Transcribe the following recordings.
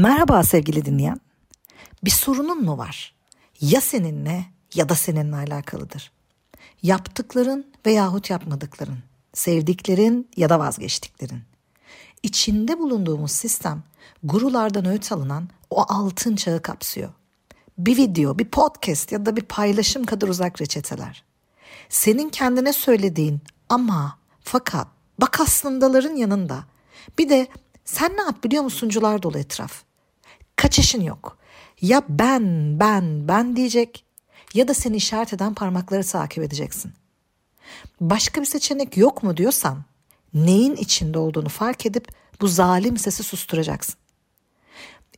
Merhaba sevgili dinleyen. Bir sorunun mu var? Ya seninle ya da seninle alakalıdır. Yaptıkların veyahut yapmadıkların, sevdiklerin ya da vazgeçtiklerin. İçinde bulunduğumuz sistem gurulardan öğüt alınan o altın çağı kapsıyor. Bir video, bir podcast ya da bir paylaşım kadar uzak reçeteler. Senin kendine söylediğin ama fakat bak aslındaların yanında. Bir de sen ne yap biliyor musuncular dolu etraf. Kaçışın yok. Ya ben, ben, ben diyecek ya da seni işaret eden parmakları takip edeceksin. Başka bir seçenek yok mu diyorsan neyin içinde olduğunu fark edip bu zalim sesi susturacaksın.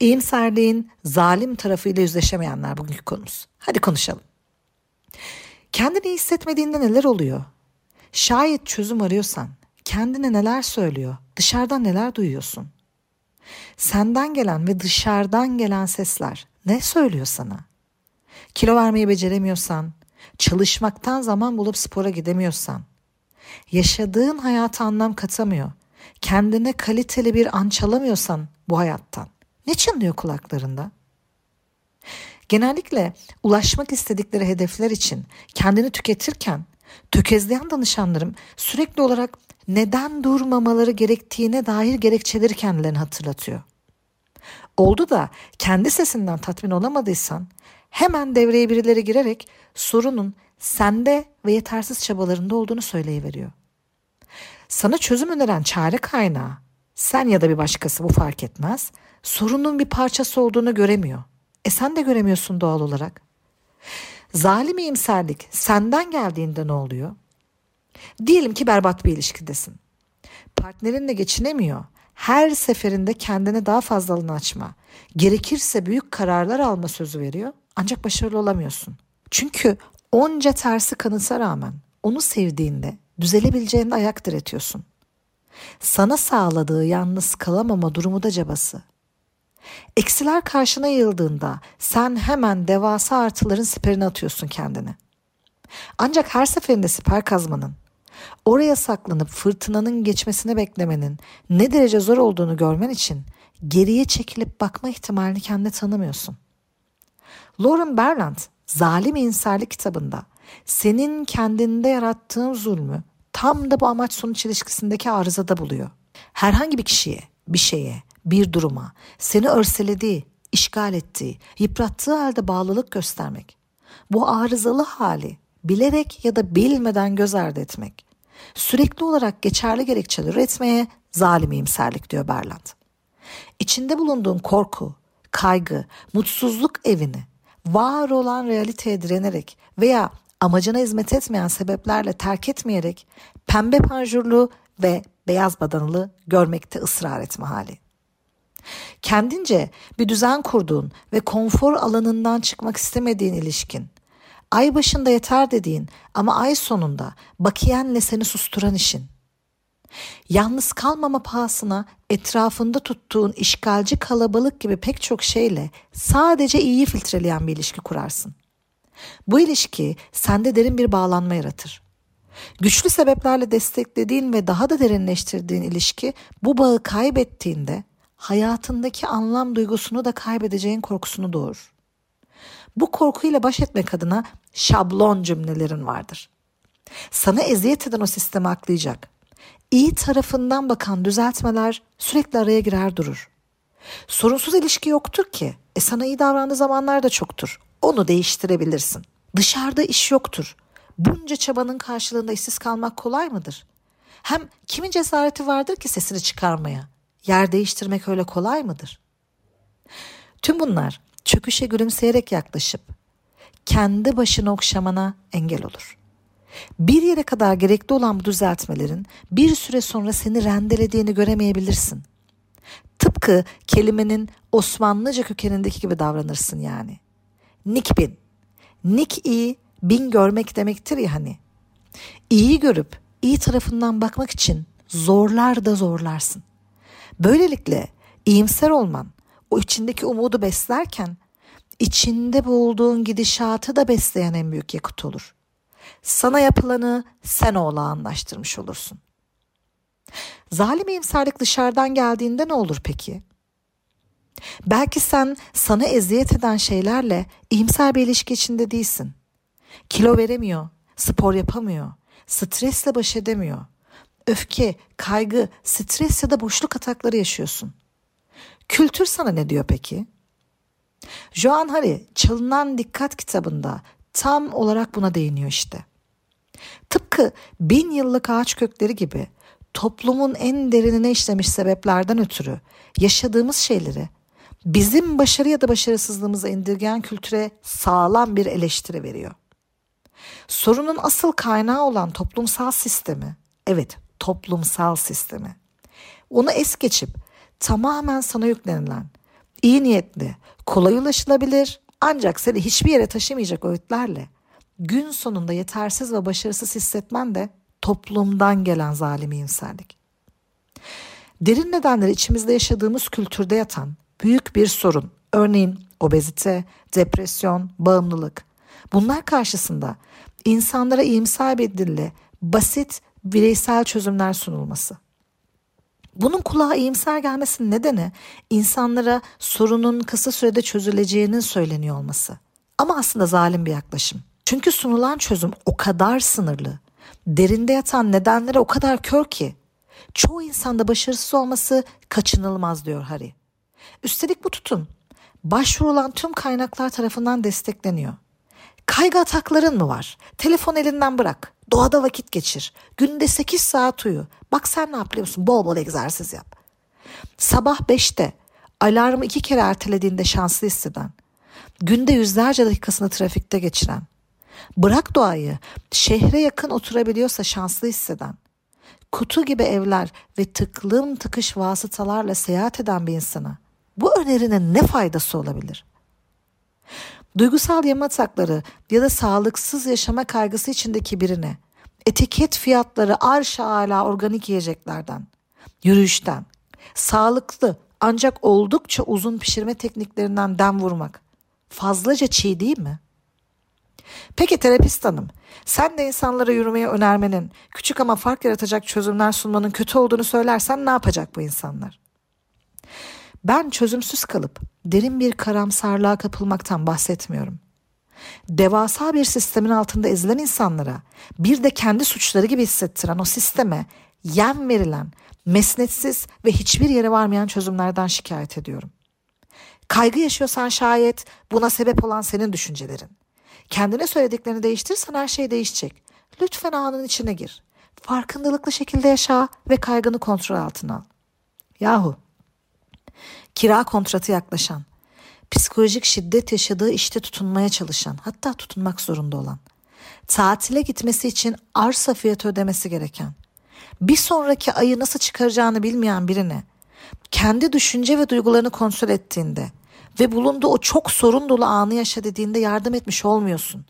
İyimserliğin zalim tarafıyla yüzleşemeyenler bugünkü konumuz. Hadi konuşalım. Kendini iyi hissetmediğinde neler oluyor? Şayet çözüm arıyorsan kendine neler söylüyor? Dışarıdan neler duyuyorsun? Senden gelen ve dışarıdan gelen sesler ne söylüyor sana? Kilo vermeyi beceremiyorsan, çalışmaktan zaman bulup spora gidemiyorsan, yaşadığın hayata anlam katamıyor, kendine kaliteli bir an çalamıyorsan bu hayattan ne çınlıyor kulaklarında? Genellikle ulaşmak istedikleri hedefler için kendini tüketirken tökezleyen danışanlarım sürekli olarak neden durmamaları gerektiğine dair gerekçeleri kendilerine hatırlatıyor. Oldu da kendi sesinden tatmin olamadıysan hemen devreye birileri girerek sorunun sende ve yetersiz çabalarında olduğunu söyleyiveriyor. Sana çözüm öneren çare kaynağı sen ya da bir başkası bu fark etmez sorunun bir parçası olduğunu göremiyor. E sen de göremiyorsun doğal olarak. Zalim iyimserlik senden geldiğinde ne oluyor? Diyelim ki berbat bir ilişkidesin. Partnerinle geçinemiyor. Her seferinde kendine daha fazla alanı açma. Gerekirse büyük kararlar alma sözü veriyor. Ancak başarılı olamıyorsun. Çünkü onca tersi kanıta rağmen onu sevdiğinde düzelebileceğinde ayak diretiyorsun. Sana sağladığı yalnız kalamama durumu da cabası. Eksiler karşına yığıldığında sen hemen devasa artıların siperini atıyorsun kendine. Ancak her seferinde siper kazmanın, oraya saklanıp fırtınanın geçmesini beklemenin ne derece zor olduğunu görmen için geriye çekilip bakma ihtimalini kendine tanımıyorsun. Lauren Berland, Zalim İnsarlık kitabında senin kendinde yarattığın zulmü tam da bu amaç sonuç ilişkisindeki arızada buluyor. Herhangi bir kişiye, bir şeye, bir duruma seni örselediği, işgal ettiği, yıprattığı halde bağlılık göstermek. Bu arızalı hali bilerek ya da bilmeden göz ardı etmek. Sürekli olarak geçerli gerekçeler üretmeye zalim iyimserlik diyor Berland. İçinde bulunduğun korku, kaygı, mutsuzluk evini var olan realiteye direnerek veya amacına hizmet etmeyen sebeplerle terk etmeyerek pembe panjurlu ve beyaz badanılı görmekte ısrar etme hali. Kendince bir düzen kurduğun ve konfor alanından çıkmak istemediğin ilişkin, ay başında yeter dediğin ama ay sonunda bakiyenle seni susturan işin, yalnız kalmama pahasına etrafında tuttuğun işgalci kalabalık gibi pek çok şeyle sadece iyi filtreleyen bir ilişki kurarsın. Bu ilişki sende derin bir bağlanma yaratır. Güçlü sebeplerle desteklediğin ve daha da derinleştirdiğin ilişki bu bağı kaybettiğinde hayatındaki anlam duygusunu da kaybedeceğin korkusunu doğurur. Bu korkuyla baş etmek adına şablon cümlelerin vardır. Sana eziyet eden o sistemi aklayacak. İyi tarafından bakan düzeltmeler sürekli araya girer durur. Sorunsuz ilişki yoktur ki. E sana iyi davrandığı zamanlar da çoktur. Onu değiştirebilirsin. Dışarıda iş yoktur. Bunca çabanın karşılığında işsiz kalmak kolay mıdır? Hem kimin cesareti vardır ki sesini çıkarmaya? Yer değiştirmek öyle kolay mıdır? Tüm bunlar çöküşe gülümseyerek yaklaşıp kendi başını okşamana engel olur. Bir yere kadar gerekli olan bu düzeltmelerin bir süre sonra seni rendelediğini göremeyebilirsin. Tıpkı kelimenin Osmanlıca kökenindeki gibi davranırsın yani. Nik bin. Nik iyi, bin görmek demektir ya hani. İyi görüp iyi tarafından bakmak için zorlar da zorlarsın. Böylelikle iyimser olman, o içindeki umudu beslerken içinde bulduğun gidişatı da besleyen en büyük yakıt olur. Sana yapılanı sen olağanlaştırmış olursun. Zalim iyimserlik dışarıdan geldiğinde ne olur peki? Belki sen sana eziyet eden şeylerle iyimser bir ilişki içinde değilsin. Kilo veremiyor, spor yapamıyor, stresle baş edemiyor. Öfke, kaygı, stres ya da boşluk atakları yaşıyorsun. Kültür sana ne diyor peki? Joan Hari Çalınan Dikkat kitabında tam olarak buna değiniyor işte. Tıpkı bin yıllık ağaç kökleri gibi toplumun en derinine işlemiş sebeplerden ötürü yaşadığımız şeyleri bizim başarı ya da başarısızlığımıza indirgeyen kültüre sağlam bir eleştiri veriyor. Sorunun asıl kaynağı olan toplumsal sistemi, evet toplumsal sistemi, onu es geçip tamamen sana yüklenilen, iyi niyetli, kolay ulaşılabilir ancak seni hiçbir yere taşımayacak öğütlerle gün sonunda yetersiz ve başarısız hissetmen de toplumdan gelen zalim iyimserlik. Derin nedenleri içimizde yaşadığımız kültürde yatan büyük bir sorun. Örneğin obezite, depresyon, bağımlılık. Bunlar karşısında insanlara iyimser bir dille basit bireysel çözümler sunulması. Bunun kulağa iyimser gelmesinin nedeni insanlara sorunun kısa sürede çözüleceğinin söyleniyor olması. Ama aslında zalim bir yaklaşım. Çünkü sunulan çözüm o kadar sınırlı, derinde yatan nedenlere o kadar kör ki çoğu insanda başarısız olması kaçınılmaz diyor Harry. Üstelik bu tutum başvurulan tüm kaynaklar tarafından destekleniyor. Kaygı atakların mı var? Telefon elinden bırak. Doğada vakit geçir. Günde 8 saat uyu. Bak sen ne yapıyorsun? Bol bol egzersiz yap. Sabah 5'te alarmı iki kere ertelediğinde şanslı hisseden, günde yüzlerce dakikasını trafikte geçiren, bırak doğayı, şehre yakın oturabiliyorsa şanslı hisseden, kutu gibi evler ve tıklım tıkış vasıtalarla seyahat eden bir insana bu önerinin ne faydası olabilir? Duygusal yeme atakları ya da sağlıksız yaşama kaygısı içindeki birine etiket fiyatları arşa ala organik yiyeceklerden, yürüyüşten, sağlıklı ancak oldukça uzun pişirme tekniklerinden dem vurmak fazlaca çiğ değil mi? Peki terapist hanım, sen de insanlara yürümeye önermenin, küçük ama fark yaratacak çözümler sunmanın kötü olduğunu söylersen ne yapacak bu insanlar? Ben çözümsüz kalıp derin bir karamsarlığa kapılmaktan bahsetmiyorum. Devasa bir sistemin altında ezilen insanlara bir de kendi suçları gibi hissettiren o sisteme yem verilen, mesnetsiz ve hiçbir yere varmayan çözümlerden şikayet ediyorum. Kaygı yaşıyorsan şayet buna sebep olan senin düşüncelerin. Kendine söylediklerini değiştirirsen her şey değişecek. Lütfen anın içine gir. Farkındalıklı şekilde yaşa ve kaygını kontrol altına al. Yahu kira kontratı yaklaşan, psikolojik şiddet yaşadığı işte tutunmaya çalışan, hatta tutunmak zorunda olan, tatile gitmesi için arsa fiyatı ödemesi gereken, bir sonraki ayı nasıl çıkaracağını bilmeyen birine kendi düşünce ve duygularını kontrol ettiğinde ve bulunduğu o çok sorun dolu anı yaşa dediğinde yardım etmiş olmuyorsun.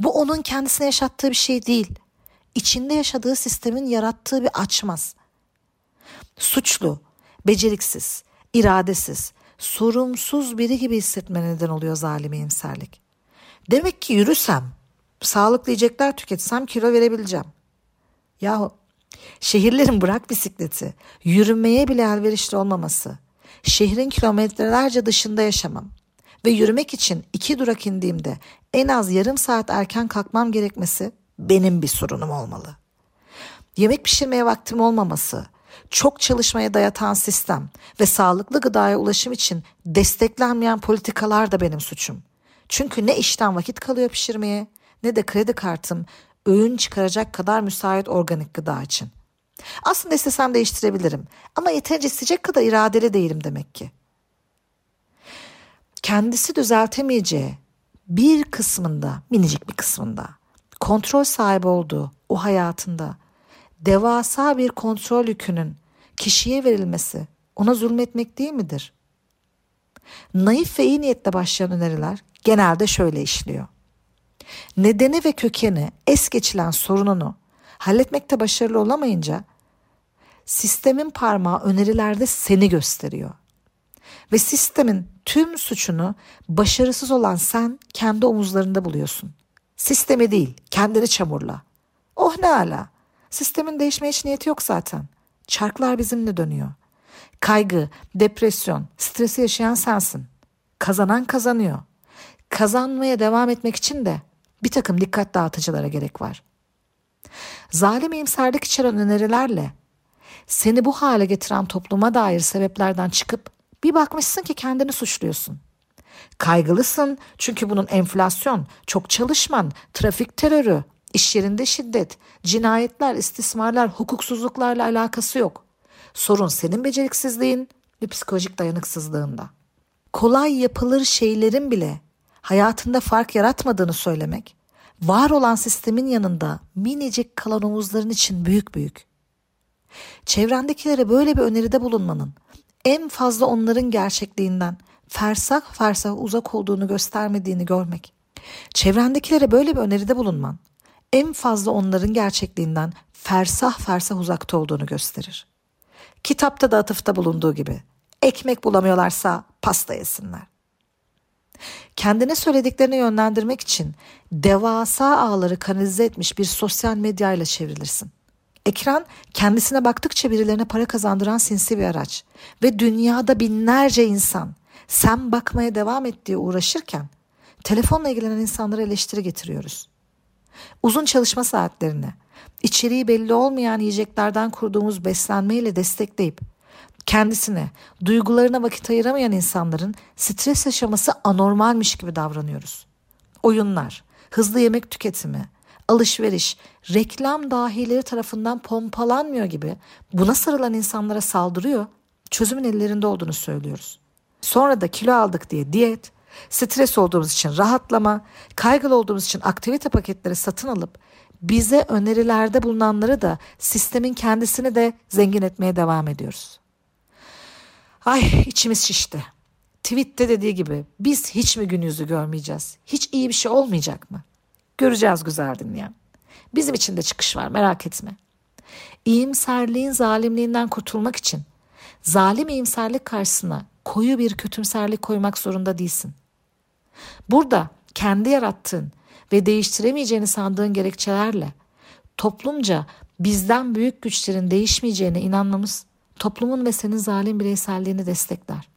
Bu onun kendisine yaşattığı bir şey değil. İçinde yaşadığı sistemin yarattığı bir açmaz. Suçlu, beceriksiz, iradesiz, sorumsuz biri gibi hissetme neden oluyor zalim iyimserlik. Demek ki yürüsem, sağlıklı yiyecekler tüketsem kilo verebileceğim. Yahu şehirlerin bırak bisikleti, yürümeye bile elverişli olmaması, şehrin kilometrelerce dışında yaşamam ve yürümek için iki durak indiğimde en az yarım saat erken kalkmam gerekmesi benim bir sorunum olmalı. Yemek pişirmeye vaktim olmaması, çok çalışmaya dayatan sistem ve sağlıklı gıdaya ulaşım için desteklenmeyen politikalar da benim suçum. Çünkü ne işten vakit kalıyor pişirmeye ne de kredi kartım öğün çıkaracak kadar müsait organik gıda için. Aslında istesem değiştirebilirim ama yeterince isteyecek kadar iradeli değilim demek ki. Kendisi düzeltemeyeceği bir kısmında, minicik bir kısmında kontrol sahibi olduğu o hayatında devasa bir kontrol yükünün kişiye verilmesi ona zulmetmek değil midir? Naif ve iyi niyetle başlayan öneriler genelde şöyle işliyor. Nedeni ve kökeni es geçilen sorununu halletmekte başarılı olamayınca sistemin parmağı önerilerde seni gösteriyor. Ve sistemin tüm suçunu başarısız olan sen kendi omuzlarında buluyorsun. Sistemi değil, kendini çamurla. Oh ne ala. Sistemin değişmeye hiç niyeti yok zaten. Çarklar bizimle dönüyor. Kaygı, depresyon, stresi yaşayan sensin. Kazanan kazanıyor. Kazanmaya devam etmek için de bir takım dikkat dağıtıcılara gerek var. Zalim iyimserlik içeren önerilerle seni bu hale getiren topluma dair sebeplerden çıkıp bir bakmışsın ki kendini suçluyorsun. Kaygılısın çünkü bunun enflasyon, çok çalışman, trafik terörü, iş yerinde şiddet, cinayetler, istismarlar, hukuksuzluklarla alakası yok. Sorun senin beceriksizliğin ve psikolojik dayanıksızlığında. Kolay yapılır şeylerin bile hayatında fark yaratmadığını söylemek, var olan sistemin yanında minicik kalan omuzların için büyük büyük. Çevrendekilere böyle bir öneride bulunmanın en fazla onların gerçekliğinden fersah fersah uzak olduğunu göstermediğini görmek. Çevrendekilere böyle bir öneride bulunman en fazla onların gerçekliğinden fersah fersah uzakta olduğunu gösterir. Kitapta da atıfta bulunduğu gibi ekmek bulamıyorlarsa pasta yesinler. Kendine söylediklerini yönlendirmek için devasa ağları kanalize etmiş bir sosyal medyayla çevrilirsin. Ekran kendisine baktıkça birilerine para kazandıran sinsi bir araç ve dünyada binlerce insan sen bakmaya devam et diye uğraşırken telefonla ilgilenen insanlara eleştiri getiriyoruz. Uzun çalışma saatlerini, içeriği belli olmayan yiyeceklerden kurduğumuz beslenmeyle destekleyip kendisine, duygularına vakit ayıramayan insanların stres yaşaması anormalmiş gibi davranıyoruz. Oyunlar, hızlı yemek tüketimi, alışveriş, reklam dahileri tarafından pompalanmıyor gibi buna sarılan insanlara saldırıyor, çözümün ellerinde olduğunu söylüyoruz. Sonra da kilo aldık diye diyet, stres olduğumuz için rahatlama, kaygılı olduğumuz için aktivite paketleri satın alıp bize önerilerde bulunanları da sistemin kendisini de zengin etmeye devam ediyoruz. Ay içimiz şişti. Tweet'te dediği gibi biz hiç mi gün yüzü görmeyeceğiz? Hiç iyi bir şey olmayacak mı? Göreceğiz güzel dinleyen. Bizim için de çıkış var merak etme. İyimserliğin zalimliğinden kurtulmak için zalim iyimserlik karşısına koyu bir kötümserlik koymak zorunda değilsin. Burada kendi yarattığın ve değiştiremeyeceğini sandığın gerekçelerle toplumca bizden büyük güçlerin değişmeyeceğine inanmamız toplumun ve senin zalim bireyselliğini destekler.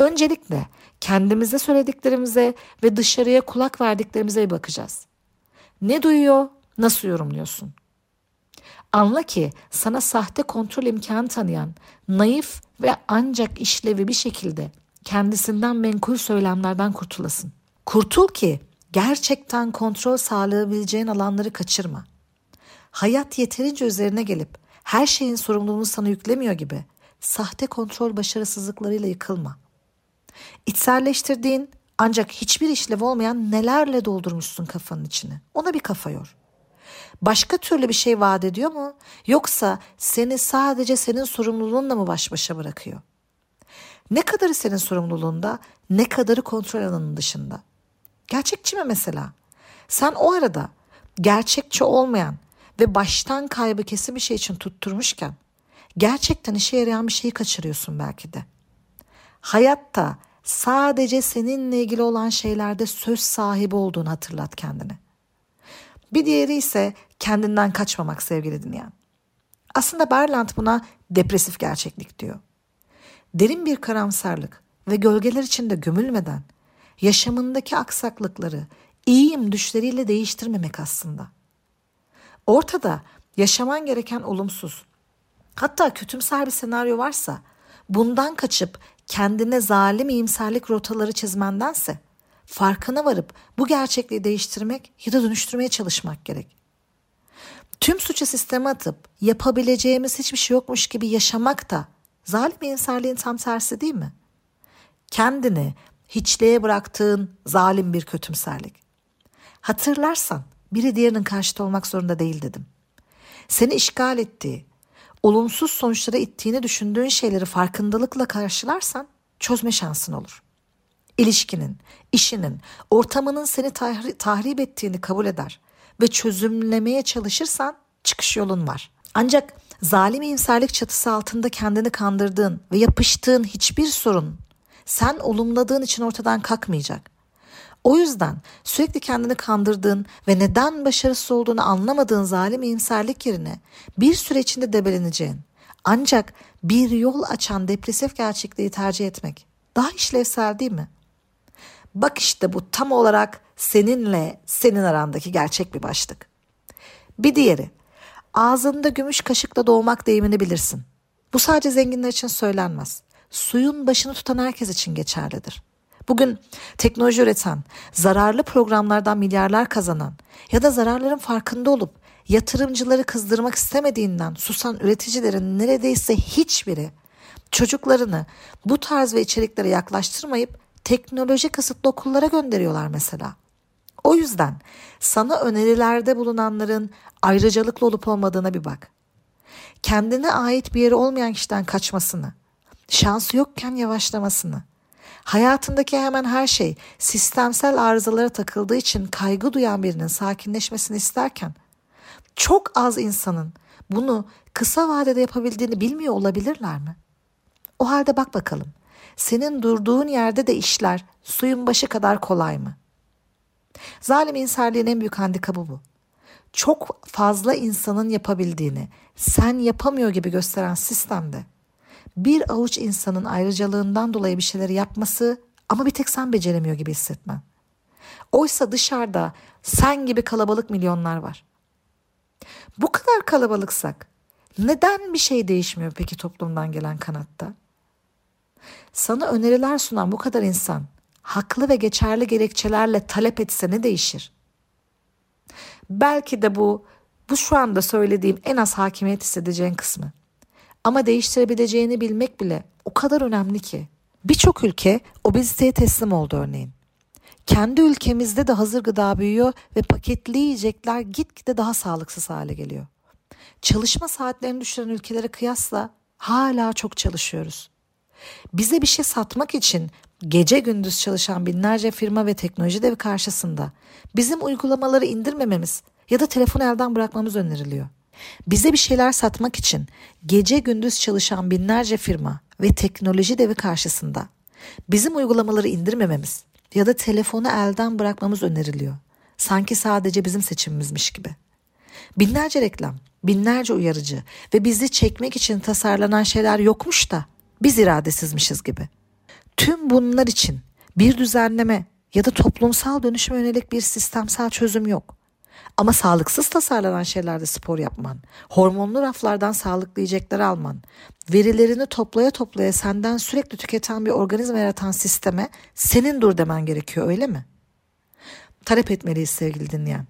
Öncelikle kendimize söylediklerimize ve dışarıya kulak verdiklerimize bir bakacağız. Ne duyuyor, nasıl yorumluyorsun? Anla ki sana sahte kontrol imkanı tanıyan, naif ve ancak işlevi bir şekilde kendisinden menkul söylemlerden kurtulasın. Kurtul ki gerçekten kontrol sağlayabileceğin alanları kaçırma. Hayat yeterince üzerine gelip her şeyin sorumluluğunu sana yüklemiyor gibi sahte kontrol başarısızlıklarıyla yıkılma. İçselleştirdiğin ancak hiçbir işlev olmayan nelerle doldurmuşsun kafanın içini. Ona bir kafa yor. Başka türlü bir şey vaat ediyor mu? Yoksa seni sadece senin sorumluluğunla mı baş başa bırakıyor? Ne kadarı senin sorumluluğunda, ne kadarı kontrol alanının dışında? Gerçekçi mi mesela? Sen o arada gerçekçi olmayan ve baştan kaybı kesin bir şey için tutturmuşken gerçekten işe yarayan bir şeyi kaçırıyorsun belki de. Hayatta sadece seninle ilgili olan şeylerde söz sahibi olduğunu hatırlat kendine. Bir diğeri ise kendinden kaçmamak sevgili dinleyen. Aslında Berland buna depresif gerçeklik diyor. Derin bir karamsarlık ve gölgeler içinde gömülmeden yaşamındaki aksaklıkları iyiyim düşleriyle değiştirmemek aslında. Ortada yaşaman gereken olumsuz, hatta kötümser bir senaryo varsa bundan kaçıp kendine zalim iyimserlik rotaları çizmendense farkına varıp bu gerçekliği değiştirmek ya da dönüştürmeye çalışmak gerek. Tüm suçu sisteme atıp yapabileceğimiz hiçbir şey yokmuş gibi yaşamak da zalim iyimserliğin tam tersi değil mi? Kendini hiçliğe bıraktığın zalim bir kötümserlik. Hatırlarsan biri diğerinin karşıtı olmak zorunda değil dedim. Seni işgal ettiği, olumsuz sonuçlara ittiğini düşündüğün şeyleri farkındalıkla karşılarsan çözme şansın olur. İlişkinin, işinin, ortamının seni tahri- tahrip ettiğini kabul eder ve çözümlemeye çalışırsan çıkış yolun var. Ancak zalim iyimserlik çatısı altında kendini kandırdığın ve yapıştığın hiçbir sorun sen olumladığın için ortadan kalkmayacak. O yüzden sürekli kendini kandırdığın ve neden başarısız olduğunu anlamadığın zalim iyimserlik yerine bir süre içinde debeleneceğin Ancak bir yol açan depresif gerçekliği tercih etmek daha işlevsel değil mi? Bak işte bu tam olarak seninle senin arandaki gerçek bir başlık. Bir diğeri, ağzında gümüş kaşıkla doğmak deyimini bilirsin. Bu sadece zenginler için söylenmez. Suyun başını tutan herkes için geçerlidir. Bugün teknoloji üreten, zararlı programlardan milyarlar kazanan ya da zararların farkında olup yatırımcıları kızdırmak istemediğinden susan üreticilerin neredeyse hiçbiri çocuklarını bu tarz ve içeriklere yaklaştırmayıp teknoloji kısıtlı okullara gönderiyorlar mesela. O yüzden sana önerilerde bulunanların ayrıcalıklı olup olmadığına bir bak. Kendine ait bir yeri olmayan kişiden kaçmasını, şansı yokken yavaşlamasını, hayatındaki hemen her şey sistemsel arızalara takıldığı için kaygı duyan birinin sakinleşmesini isterken çok az insanın bunu kısa vadede yapabildiğini bilmiyor olabilirler mi? O halde bak bakalım. Senin durduğun yerde de işler suyun başı kadar kolay mı? Zalim inserliğin en büyük handikabı bu. Çok fazla insanın yapabildiğini sen yapamıyor gibi gösteren sistemde bir avuç insanın ayrıcalığından dolayı bir şeyleri yapması ama bir tek sen beceremiyor gibi hissetmen. Oysa dışarıda sen gibi kalabalık milyonlar var. Bu kadar kalabalıksak neden bir şey değişmiyor peki toplumdan gelen kanatta? Sana öneriler sunan bu kadar insan haklı ve geçerli gerekçelerle talep etse ne değişir? Belki de bu bu şu anda söylediğim en az hakimiyet hissedeceğin kısmı. Ama değiştirebileceğini bilmek bile o kadar önemli ki. Birçok ülke obeziteye teslim oldu örneğin. Kendi ülkemizde de hazır gıda büyüyor ve paketli yiyecekler gitgide daha sağlıksız hale geliyor. Çalışma saatlerini düşüren ülkelere kıyasla hala çok çalışıyoruz. Bize bir şey satmak için gece gündüz çalışan binlerce firma ve teknoloji devi karşısında bizim uygulamaları indirmememiz ya da telefonu elden bırakmamız öneriliyor. Bize bir şeyler satmak için gece gündüz çalışan binlerce firma ve teknoloji devi karşısında bizim uygulamaları indirmememiz ya da telefonu elden bırakmamız öneriliyor. Sanki sadece bizim seçimimizmiş gibi. Binlerce reklam, binlerce uyarıcı ve bizi çekmek için tasarlanan şeyler yokmuş da biz iradesizmişiz gibi. Tüm bunlar için bir düzenleme ya da toplumsal dönüşüme yönelik bir sistemsel çözüm yok. Ama sağlıksız tasarlanan şeylerde spor yapman, hormonlu raflardan sağlıklı yiyecekler alman, verilerini toplaya toplaya senden sürekli tüketen bir organizma yaratan sisteme senin dur demen gerekiyor öyle mi? Talep etmeliyiz sevgili dinleyen.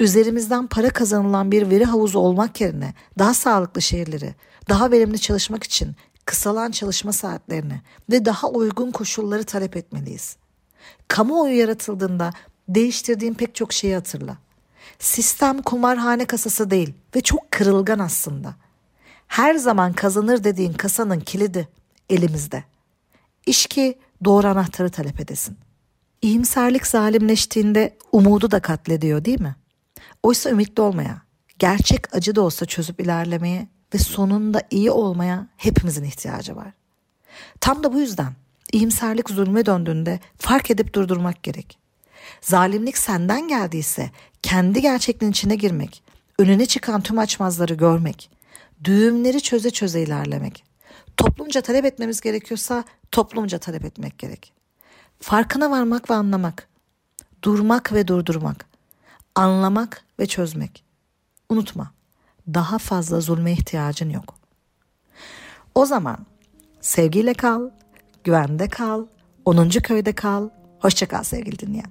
Üzerimizden para kazanılan bir veri havuzu olmak yerine daha sağlıklı şehirleri, daha verimli çalışmak için kısalan çalışma saatlerini ve daha uygun koşulları talep etmeliyiz. Kamuoyu yaratıldığında değiştirdiğin pek çok şeyi hatırla. Sistem kumarhane kasası değil ve çok kırılgan aslında. Her zaman kazanır dediğin kasanın kilidi elimizde. İş ki doğru anahtarı talep edesin. İyimserlik zalimleştiğinde umudu da katlediyor değil mi? Oysa ümitli olmaya, gerçek acı da olsa çözüp ilerlemeye ve sonunda iyi olmaya hepimizin ihtiyacı var. Tam da bu yüzden iyimserlik zulme döndüğünde fark edip durdurmak gerek. Zalimlik senden geldiyse kendi gerçekliğin içine girmek, önüne çıkan tüm açmazları görmek, düğümleri çöze çöze ilerlemek. Toplumca talep etmemiz gerekiyorsa toplumca talep etmek gerek. Farkına varmak ve anlamak, durmak ve durdurmak, anlamak ve çözmek. Unutma, daha fazla zulme ihtiyacın yok. O zaman sevgiyle kal, güvende kal, 10. köyde kal. Hoşçakal sevgili dinleyen.